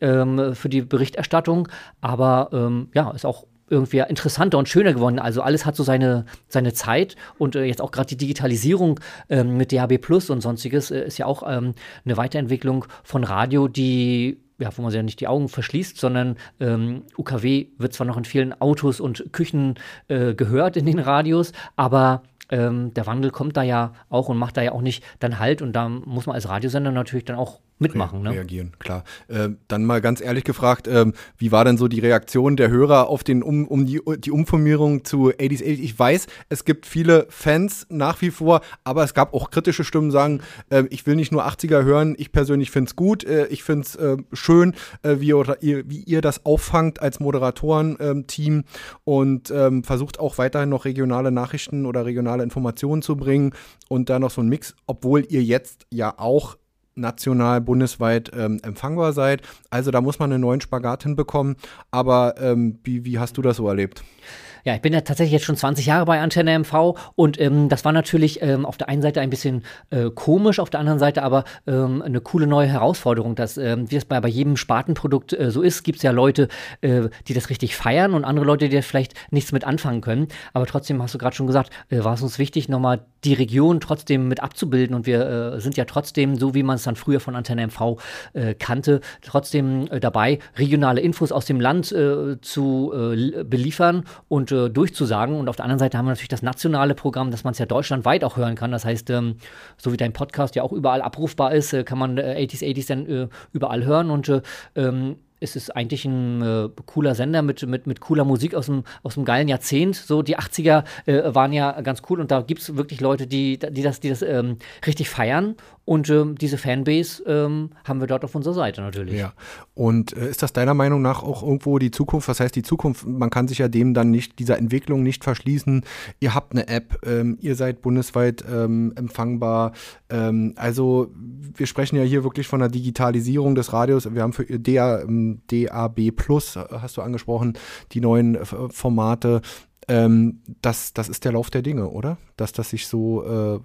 ähm, für die Berichterstattung, aber ähm, ja, ist auch irgendwie interessanter und schöner geworden. Also alles hat so seine, seine Zeit und äh, jetzt auch gerade die Digitalisierung ähm, mit DHB Plus und sonstiges äh, ist ja auch ähm, eine Weiterentwicklung von Radio, die ja, wo man sich ja nicht die Augen verschließt, sondern ähm, UKW wird zwar noch in vielen Autos und Küchen äh, gehört in den Radios, aber ähm, der Wandel kommt da ja auch und macht da ja auch nicht dann Halt und da muss man als Radiosender natürlich dann auch mitmachen. Re ne? Reagieren, klar. Äh, dann mal ganz ehrlich gefragt, äh, wie war denn so die Reaktion der Hörer auf den um, um die, die Umformierung zu 80s 80 Ich weiß, es gibt viele Fans nach wie vor, aber es gab auch kritische Stimmen, sagen, äh, ich will nicht nur 80er hören, ich persönlich finde es gut, äh, ich finde es äh, schön, äh, wie, ihr, wie ihr das auffangt als Moderatoren-Team ähm, und ähm, versucht auch weiterhin noch regionale Nachrichten oder regionale Informationen zu bringen und da noch so ein Mix, obwohl ihr jetzt ja auch national, bundesweit ähm, empfangbar seid. Also da muss man einen neuen Spagat hinbekommen. Aber ähm, wie, wie hast du das so erlebt? Ja, ich bin ja tatsächlich jetzt schon 20 Jahre bei Antenne MV und ähm, das war natürlich ähm, auf der einen Seite ein bisschen äh, komisch, auf der anderen Seite aber ähm, eine coole neue Herausforderung, dass, ähm, wie es bei, bei jedem Spartenprodukt äh, so ist, gibt es ja Leute, äh, die das richtig feiern und andere Leute, die da vielleicht nichts mit anfangen können. Aber trotzdem hast du gerade schon gesagt, äh, war es uns wichtig, nochmal die Region trotzdem mit abzubilden und wir äh, sind ja trotzdem, so wie man es dann früher von Antenne MV äh, kannte, trotzdem dabei, regionale Infos aus dem Land zu beliefern und äh, durchzusagen. Und auf der anderen Seite haben wir natürlich das nationale Programm, dass man es ja deutschlandweit auch hören kann. Das heißt, ähm, so wie dein Podcast ja auch überall abrufbar ist, äh, kann man äh, 80s, 80s dann äh, überall hören. Und äh, ähm, es ist eigentlich ein äh, cooler Sender mit, mit, mit cooler Musik aus dem, aus dem geilen Jahrzehnt. So die 80er äh, waren ja ganz cool und da gibt es wirklich Leute, die, die das, die das ähm, richtig feiern und ähm, diese Fanbase ähm, haben wir dort auf unserer Seite natürlich. Ja. Und äh, ist das deiner Meinung nach auch irgendwo die Zukunft? Was heißt die Zukunft? Man kann sich ja dem dann nicht, dieser Entwicklung nicht verschließen. Ihr habt eine App, ähm, ihr seid bundesweit ähm, empfangbar. Ähm, also wir sprechen ja hier wirklich von der Digitalisierung des Radios. Wir haben für DA, DAB Plus, hast du angesprochen, die neuen Formate. Ähm, das, das ist der Lauf der Dinge, oder? Dass das sich so äh,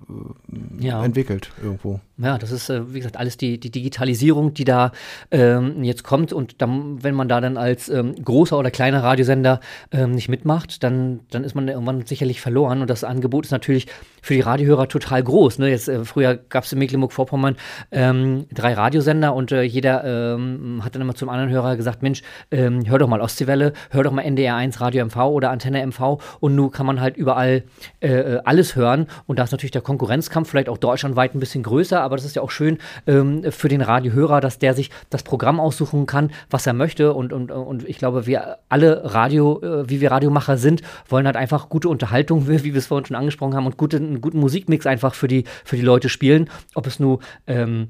ja. entwickelt irgendwo. Ja, das ist, äh, wie gesagt, alles die, die Digitalisierung, die da ähm, jetzt kommt. Und dann, wenn man da dann als ähm, großer oder kleiner Radiosender ähm, nicht mitmacht, dann, dann ist man irgendwann sicherlich verloren. Und das Angebot ist natürlich für die Radiohörer total groß. Ne? Jetzt, äh, früher gab es in Mecklenburg-Vorpommern ähm, drei Radiosender und äh, jeder ähm, hat dann immer zum anderen Hörer gesagt, Mensch, ähm, hör doch mal Ostseewelle, hör doch mal NDR 1 Radio MV oder Antenne MV und nun kann man halt überall äh, äh, alles hören. Und da ist natürlich der Konkurrenzkampf vielleicht auch deutschlandweit ein bisschen größer, aber das ist ja auch schön ähm, für den Radiohörer, dass der sich das Programm aussuchen kann, was er möchte. Und, und, und ich glaube, wir alle Radio, äh, wie wir Radiomacher sind, wollen halt einfach gute Unterhaltung, wie wir es vorhin schon angesprochen haben, und gute, einen guten Musikmix einfach für die, für die Leute spielen. Ob es nur ähm,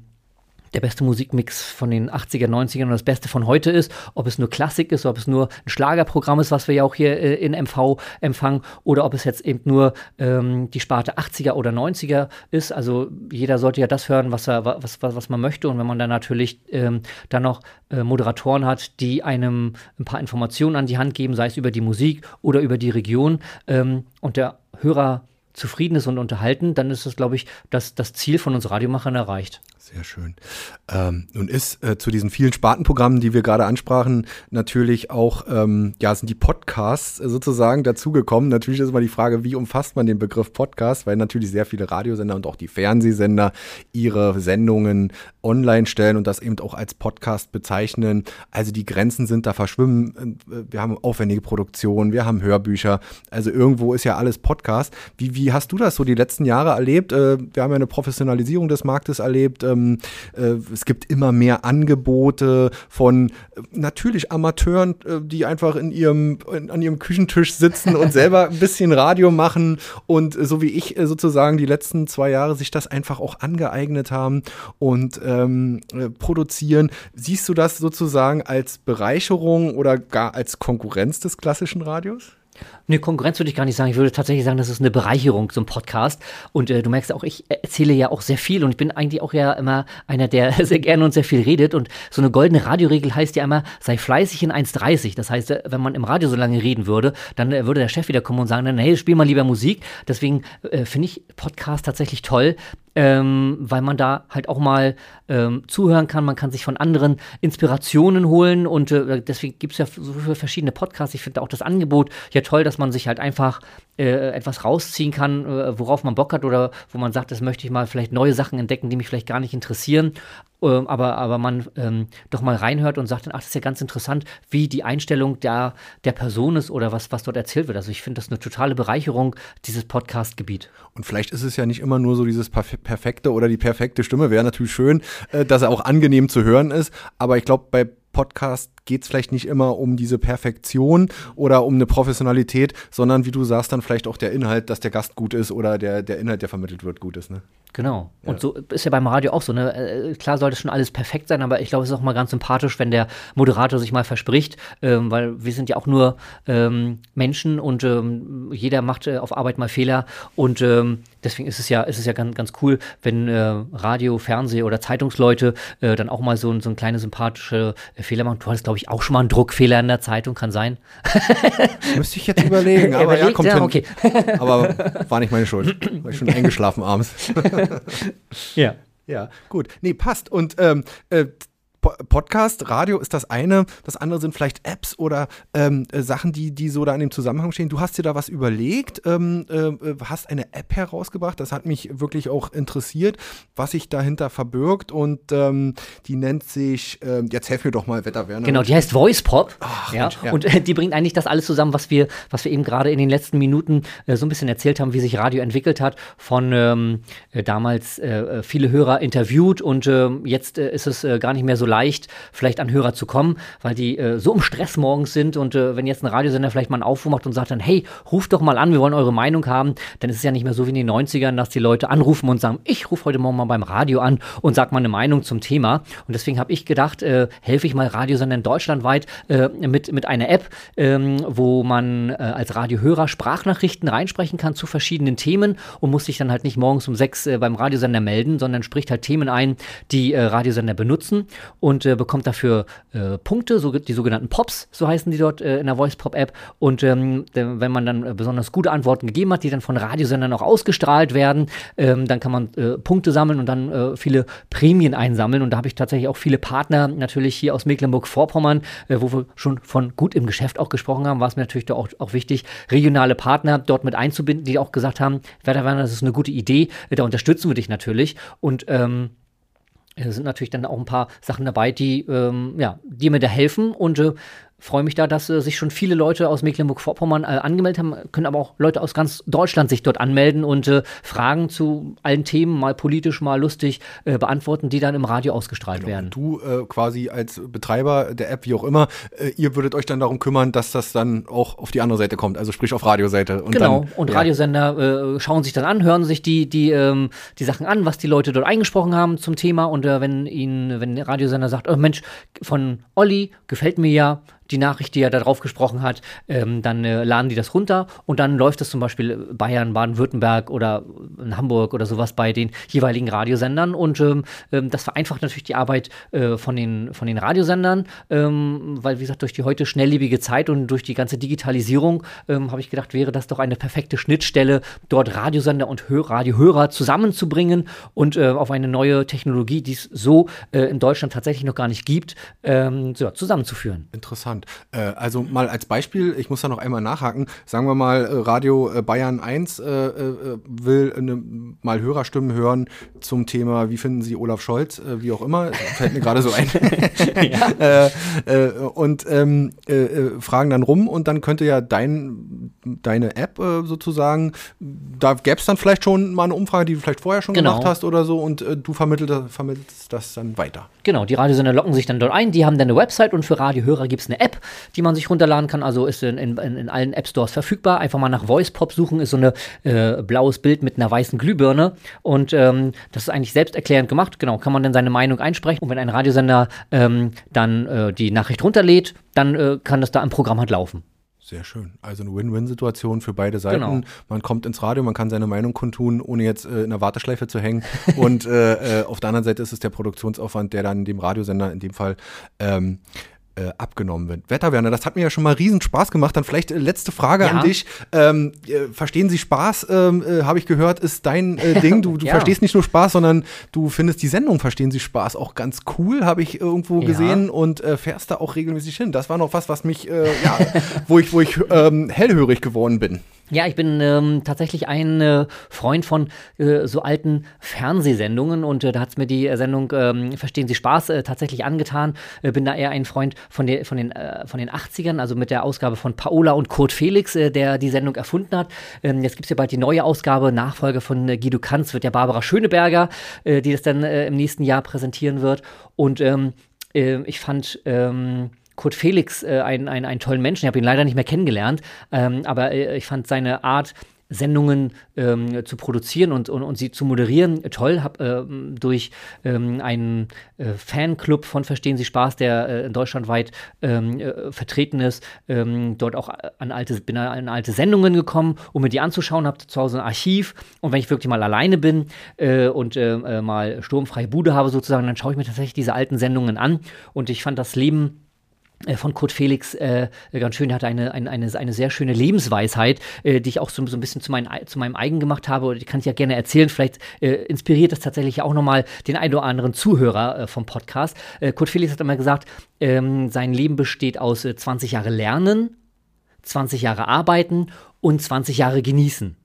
der beste Musikmix von den 80er, 90ern und das Beste von heute ist, ob es nur Klassik ist, ob es nur ein Schlagerprogramm ist, was wir ja auch hier äh, in MV empfangen, oder ob es jetzt eben nur ähm, die Sparte 80er oder 90er ist. Also jeder sollte ja das hören, was, er, was, was, was man möchte. Und wenn man dann natürlich ähm, dann noch äh, Moderatoren hat, die einem ein paar Informationen an die Hand geben, sei es über die Musik oder über die Region, ähm, und der Hörer zufrieden ist und unterhalten, dann ist das, glaube ich, das, das Ziel von uns Radiomachern erreicht. Sehr schön. Ähm, nun ist äh, zu diesen vielen Spartenprogrammen, die wir gerade ansprachen, natürlich auch, ähm, ja, sind die Podcasts äh, sozusagen dazugekommen. Natürlich ist immer die Frage, wie umfasst man den Begriff Podcast, weil natürlich sehr viele Radiosender und auch die Fernsehsender ihre Sendungen online stellen und das eben auch als Podcast bezeichnen. Also die Grenzen sind da verschwimmen. Äh, wir haben aufwendige Produktionen, wir haben Hörbücher. Also irgendwo ist ja alles Podcast. Wie, wie hast du das so die letzten Jahre erlebt? Äh, wir haben ja eine Professionalisierung des Marktes erlebt. Ähm, äh, es gibt immer mehr Angebote von natürlich Amateuren, die einfach in ihrem, in, an ihrem Küchentisch sitzen und selber ein bisschen Radio machen und so wie ich sozusagen die letzten zwei Jahre sich das einfach auch angeeignet haben und ähm, äh, produzieren. Siehst du das sozusagen als Bereicherung oder gar als Konkurrenz des klassischen Radios? Nee, Konkurrenz würde ich gar nicht sagen. Ich würde tatsächlich sagen, das ist eine Bereicherung, ein Podcast. Und äh, du merkst auch, ich erzähle ja auch sehr viel und ich bin eigentlich auch ja immer einer, der sehr gerne und sehr viel redet. Und so eine goldene Radioregel heißt ja immer, sei fleißig in 1,30. Das heißt, äh, wenn man im Radio so lange reden würde, dann äh, würde der Chef wieder kommen und sagen, hey, spiel mal lieber Musik. Deswegen äh, finde ich Podcast tatsächlich toll, ähm, weil man da halt auch mal ähm, zuhören kann. Man kann sich von anderen Inspirationen holen und äh, deswegen gibt es ja so viele verschiedene Podcasts. Ich finde auch das Angebot ja toll, dass man sich halt einfach äh, etwas rausziehen kann, äh, worauf man Bock hat oder wo man sagt, das möchte ich mal vielleicht neue Sachen entdecken, die mich vielleicht gar nicht interessieren. Ähm, aber, aber man ähm, doch mal reinhört und sagt dann, ach, das ist ja ganz interessant, wie die Einstellung der, der Person ist oder was, was dort erzählt wird. Also ich finde das eine totale Bereicherung, dieses Podcast-Gebiet. Und vielleicht ist es ja nicht immer nur so dieses perfekte oder die perfekte Stimme, wäre natürlich schön, äh, dass er auch angenehm zu hören ist. Aber ich glaube, bei Podcast geht es vielleicht nicht immer um diese Perfektion oder um eine Professionalität, sondern wie du sagst, dann vielleicht auch der Inhalt, dass der Gast gut ist oder der, der Inhalt, der vermittelt wird, gut ist. Ne? Genau. Und so ist ja beim Radio auch so. Ne? Äh, klar sollte schon alles perfekt sein, aber ich glaube, es ist auch mal ganz sympathisch, wenn der Moderator sich mal verspricht, ähm, weil wir sind ja auch nur ähm, Menschen und ähm, jeder macht äh, auf Arbeit mal Fehler und ähm, deswegen ist es ja, ist es ja ganz, ganz cool, wenn äh, Radio, Fernseh oder Zeitungsleute äh, dann auch mal so, so ein kleine sympathische äh, Fehler machen. Du hattest, glaube ich, auch schon mal einen Druckfehler in der Zeitung, kann sein. Müsste ich jetzt überlegen, aber Überlegt, ja, kommt ja, hin. Okay. aber war nicht meine Schuld. War ich schon eingeschlafen abends. ja. Ja, gut. Nee, passt. Und ähm, äh, Podcast, Radio ist das eine, das andere sind vielleicht Apps oder ähm, äh, Sachen, die, die so da in dem Zusammenhang stehen. Du hast dir da was überlegt, ähm, äh, hast eine App herausgebracht, das hat mich wirklich auch interessiert, was sich dahinter verbirgt und ähm, die nennt sich, äh, jetzt helf mir doch mal, Wetter Werner. Genau, die heißt Voice Pop Ach, ja, ja. und äh, die bringt eigentlich das alles zusammen, was wir, was wir eben gerade in den letzten Minuten äh, so ein bisschen erzählt haben, wie sich Radio entwickelt hat, von ähm, äh, damals viele Hörer interviewt und ähm, jetzt ist es gar nicht mehr so leicht, vielleicht an Hörer zu kommen, weil die äh, so im Stress morgens sind und äh, wenn jetzt ein Radiosender vielleicht mal einen Aufruf macht und sagt dann, hey, ruft doch mal an, wir wollen eure Meinung haben, dann ist es ja nicht mehr so wie in den 90ern, dass die Leute anrufen und sagen, ich rufe heute Morgen mal beim Radio an und sag mal eine Meinung zum Thema. Und deswegen habe ich gedacht, äh, helfe ich mal Radiosendern deutschlandweit äh, mit, mit einer App, ähm, wo man äh, als Radiohörer Sprachnachrichten reinsprechen kann zu verschiedenen Themen und muss sich dann halt nicht morgens um sechs äh, beim Radiosender melden, sondern spricht halt Themen ein, die Radiosender benutzen und äh, bekommt dafür äh, Punkte, so, die sogenannten Pops, so heißen die dort äh, in der Voice Pop App. Und ähm, wenn man dann äh, besonders gute Antworten gegeben hat, die dann von Radiosendern auch ausgestrahlt werden, ähm, dann kann man Punkte sammeln und dann viele Prämien einsammeln. Und da habe ich tatsächlich auch viele Partner natürlich hier aus Mecklenburg-Vorpommern, wo wir schon von gut im Geschäft auch gesprochen haben, war es mir natürlich auch, auch wichtig, regionale Partner dort mit einzubinden, die auch gesagt haben, Werder Werner, das ist eine gute Idee, da unterstützen wir dich natürlich. Und ähm, sind natürlich dann auch ein paar Sachen dabei, die, ähm, ja, die mir da helfen. Und äh, freue mich da, dass äh, sich schon viele Leute aus Mecklenburg-Vorpommern äh, angemeldet haben, können aber auch Leute aus ganz Deutschland sich dort anmelden und äh, Fragen zu allen Themen, mal politisch, mal lustig, äh, beantworten, die dann im Radio ausgestrahlt genau. werden. Du äh, quasi als Betreiber der App, wie auch immer, äh, ihr würdet euch dann darum kümmern, dass das dann auch auf die andere Seite kommt, also sprich auf Radioseite. Und genau, dann, und ja. Radiosender schauen sich dann an, hören sich die, die, ähm, die Sachen an, was die Leute dort eingesprochen haben zum Thema und wenn ihnen, wenn der Radiosender sagt, oh Mensch, von Olli gefällt mir ja, die Nachricht, die er da drauf gesprochen hat, ähm, dann äh, laden die das runter und dann läuft das zum Beispiel Bayern, Baden-Württemberg oder in Hamburg oder sowas bei den jeweiligen Radiosendern und ähm, ähm, das vereinfacht natürlich die Arbeit äh, von, den, von den Radiosendern, ähm, weil wie gesagt, durch die heute schnelllebige Zeit und durch die ganze Digitalisierung ähm, habe ich gedacht, wäre das doch eine perfekte Schnittstelle, dort Radiosender und Hör Radiohörer zusammenzubringen und äh, auf eine neue Technologie, die es so äh, in Deutschland tatsächlich noch gar nicht gibt, ähm, so, zusammenzuführen. Interessant interessant. Äh, also mal als Beispiel, ich muss da noch einmal nachhaken. Sagen wir mal, äh, Radio äh, Bayern 1 äh, äh, will eine, mal Hörerstimmen hören zum Thema, wie finden Sie Olaf Scholz, äh, wie auch immer, fällt mir gerade so ein. und ähm, fragen dann rum und dann könnte ja dein, deine App sozusagen, da gäbe es dann vielleicht schon mal eine Umfrage, die du vielleicht vorher schon genau. gemacht hast oder so und du vermittelst, vermittelst das dann weiter. Genau, die Radiosender locken sich dann dort ein, die haben dann eine Website und für Radiohörer gibt es eine App, die man sich runterladen kann. Also ist in, in, in allen App Stores verfügbar. Einfach mal nach Voice Pop suchen, ist so ein äh, blaues Bild mit einer weißen Glühbirne. Und ähm, das ist eigentlich selbsterklärend gemacht. Genau, kann man dann seine Meinung einsprechen. Und wenn ein Radiosender ähm, dann äh, die Nachricht runterlädt, dann äh, kann das da im Programm halt laufen. Sehr schön. Also eine Win-Win-Situation für beide Seiten. Genau. Man kommt ins Radio, man kann seine Meinung kundtun, ohne jetzt äh, in der Warteschleife zu hängen. Und äh, äh, auf der anderen Seite ist es der Produktionsaufwand, der dann dem Radiosender in dem Fall ähm, äh, abgenommen wird. Wetterwerner, das hat mir ja schon mal riesen Spaß gemacht. Dann vielleicht äh, letzte Frage ja. an dich. Ähm, äh, verstehen Sie Spaß, ähm, äh, habe ich gehört, ist dein äh, Ding. Du, du ja. verstehst nicht nur Spaß, sondern du findest die Sendung Verstehen Sie Spaß auch ganz cool, habe ich irgendwo ja. gesehen und äh, fährst da auch regelmäßig hin. Das war noch was, was mich, ja, wo ich, wo ich ähm, hellhörig geworden bin. Ja, ich bin ähm, tatsächlich ein äh, Freund von äh, so alten Fernsehsendungen und äh, da hat es mir die äh, Sendung ähm, Verstehen Sie Spaß äh, tatsächlich angetan. Äh, bin da eher ein Freund von, der, von, den, von den 80ern, also mit der Ausgabe von Paola und Kurt Felix, der die Sendung erfunden hat. Ähm, jetzt gibt es ja bald die neue Ausgabe, Nachfolge von Guido Kanz, wird ja Barbara Schöneberger, die das dann im nächsten Jahr präsentieren wird. Und ähm, ich fand ähm, Kurt Felix äh, einen, einen, einen tollen Menschen. Ich habe ihn leider nicht mehr kennengelernt, ähm, aber äh, ich fand seine Art, Sendungen ähm, zu produzieren und, und, und, sie zu moderieren. Toll, habe ähm, durch ähm, einen äh, Fanclub von Verstehen Sie Spaß, der äh, in Deutschland weit ähm, äh, vertreten ist, ähm, dort auch an alte, bin an alte Sendungen gekommen, um mir die anzuschauen, habe zu Hause ein Archiv und wenn ich wirklich mal alleine bin äh, und äh, äh, mal sturmfreie Bude habe sozusagen, dann schaue ich mir tatsächlich diese alten Sendungen an und ich fand das Leben äh, von Kurt Felix äh, ganz schön, er hat eine, eine, eine, eine sehr schöne Lebensweisheit, äh, die ich auch so, so ein bisschen zu, mein, zu meinem eigen gemacht habe. Die kann ich ja gerne erzählen. Vielleicht äh, inspiriert das tatsächlich auch nochmal den einen oder anderen Zuhörer äh, vom Podcast. Äh, Kurt Felix hat immer gesagt, ähm, sein Leben besteht aus 20 Jahre Lernen, 20 Jahre Arbeiten und 20 Jahre Genießen.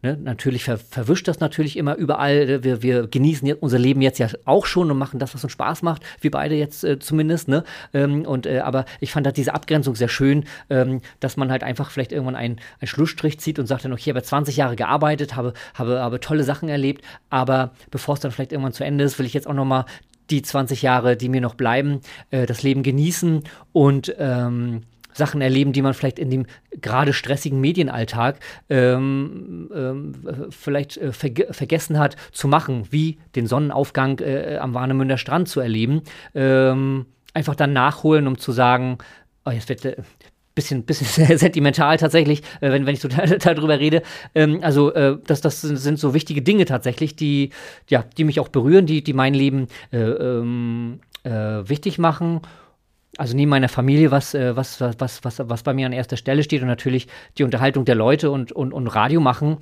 Ne, natürlich ver verwischt das natürlich immer überall. Wir, wir genießen jetzt unser Leben jetzt ja auch schon und machen das, was uns Spaß macht. Wir beide jetzt äh, zumindest. Ne? Ähm, und, äh, aber ich fand halt diese Abgrenzung sehr schön, ähm, dass man halt einfach vielleicht irgendwann einen, einen Schlussstrich zieht und sagt dann, okay, ich habe 20 Jahre gearbeitet, habe, habe, habe tolle Sachen erlebt, aber bevor es dann vielleicht irgendwann zu Ende ist, will ich jetzt auch nochmal die 20 Jahre, die mir noch bleiben, äh, das Leben genießen und ähm, Sachen erleben, die man vielleicht in dem gerade stressigen Medienalltag ähm, ähm, vielleicht äh, verge vergessen hat zu machen, wie den Sonnenaufgang äh, am Warnemünder Strand zu erleben. Ähm, einfach dann nachholen, um zu sagen, oh, jetzt wird, äh, bisschen, bisschen sentimental tatsächlich, äh, wenn, wenn ich so darüber rede. Ähm, also äh, das, das sind so wichtige Dinge tatsächlich, die, ja, die mich auch berühren, die, die mein Leben äh, ähm, äh, wichtig machen also neben meiner Familie, was, äh, was, was, was, was bei mir an erster Stelle steht und natürlich die Unterhaltung der Leute und, und, und Radio machen,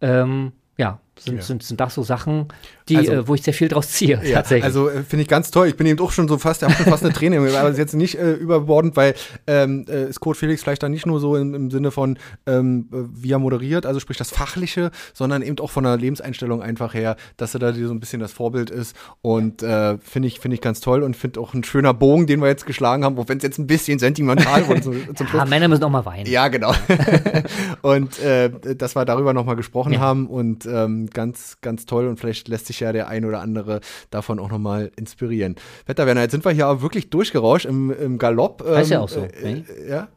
ähm, ja, sind, ja. sind, sind das so Sachen, die, also, äh, wo ich sehr viel draus ziehe, ja, tatsächlich. Also äh, finde ich ganz toll. Ich bin eben auch schon so fast, habe fast eine Träne, aber jetzt nicht äh, überbordend, weil ähm, äh, ist Code Felix vielleicht dann nicht nur so im, im Sinne von, ähm, wie er moderiert, also sprich das Fachliche, sondern eben auch von der Lebenseinstellung einfach her, dass er da so ein bisschen das Vorbild ist und äh, finde ich, finde ich ganz toll und finde auch ein schöner Bogen, den wir jetzt geschlagen haben, auch wenn es jetzt ein bisschen sentimental wurde zum, zum Schluss. Ja, Männer müssen auch mal weinen. Ja, genau. und äh, dass wir darüber nochmal gesprochen ja. haben und ähm, ganz, ganz toll und vielleicht lässt sich ja der ein oder andere davon auch nochmal inspirieren. Wetterwerner, jetzt sind wir hier aber wirklich durchgerauscht im, im Galopp. Ähm, ja auch so. Äh, ne? ja, ja?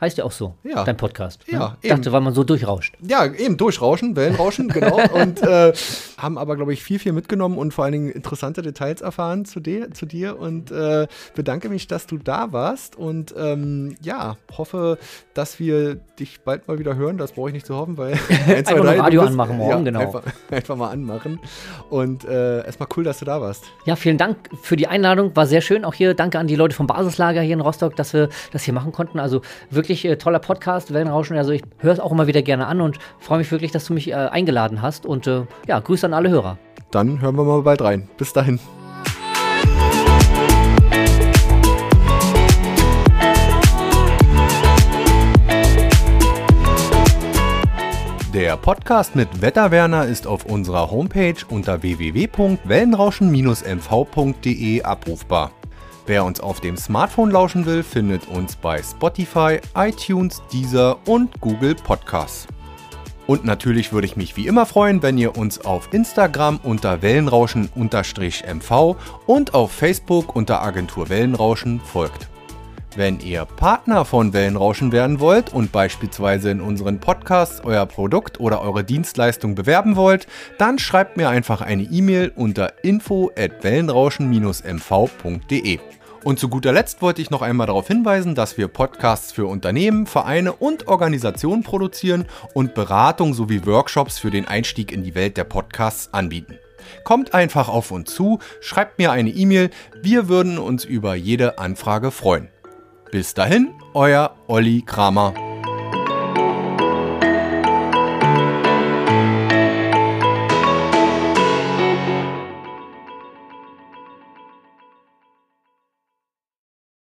Heißt ja auch so, ja. dein Podcast. Ja, ne? Ich dachte, weil man so durchrauscht. Ja, eben durchrauschen, Wellenrauschen, genau. und äh, haben aber, glaube ich, viel, viel mitgenommen und vor allen Dingen interessante Details erfahren zu, dir, zu dir. Und äh, bedanke mich, dass du da warst. Und ähm, ja, hoffe, dass wir dich bald mal wieder hören. Das brauche ich nicht zu hoffen, weil ein, zwei, drei, Radio bist, anmachen morgen, ja, genau. Einfach, einfach, mal anmachen. Und äh, erstmal cool, dass du da warst. Ja, vielen Dank für die Einladung. War sehr schön. Auch hier danke an die Leute vom Basislager hier in Rostock, dass wir das hier machen konnten. Also wirklich äh, toller Podcast, Wellenrauschen. Also ich höre es auch immer wieder gerne an und freue mich wirklich, dass du mich äh, eingeladen hast. Und äh, ja, Grüße an alle Hörer. Dann hören wir mal bald rein. Bis dahin. Der Podcast mit Wetterwerner ist auf unserer Homepage unter www.wellenrauschen-mv.de abrufbar. Wer uns auf dem Smartphone lauschen will, findet uns bei Spotify, iTunes, Deezer und Google Podcasts. Und natürlich würde ich mich wie immer freuen, wenn ihr uns auf Instagram unter Wellenrauschen-MV und auf Facebook unter Agentur Wellenrauschen folgt. Wenn ihr Partner von Wellenrauschen werden wollt und beispielsweise in unseren Podcasts euer Produkt oder eure Dienstleistung bewerben wollt, dann schreibt mir einfach eine E-Mail unter info at wellenrauschen-mv.de. Und zu guter Letzt wollte ich noch einmal darauf hinweisen, dass wir Podcasts für Unternehmen, Vereine und Organisationen produzieren und Beratung sowie Workshops für den Einstieg in die Welt der Podcasts anbieten. Kommt einfach auf uns zu, schreibt mir eine E-Mail, wir würden uns über jede Anfrage freuen. Bis dahin, euer Olli Kramer.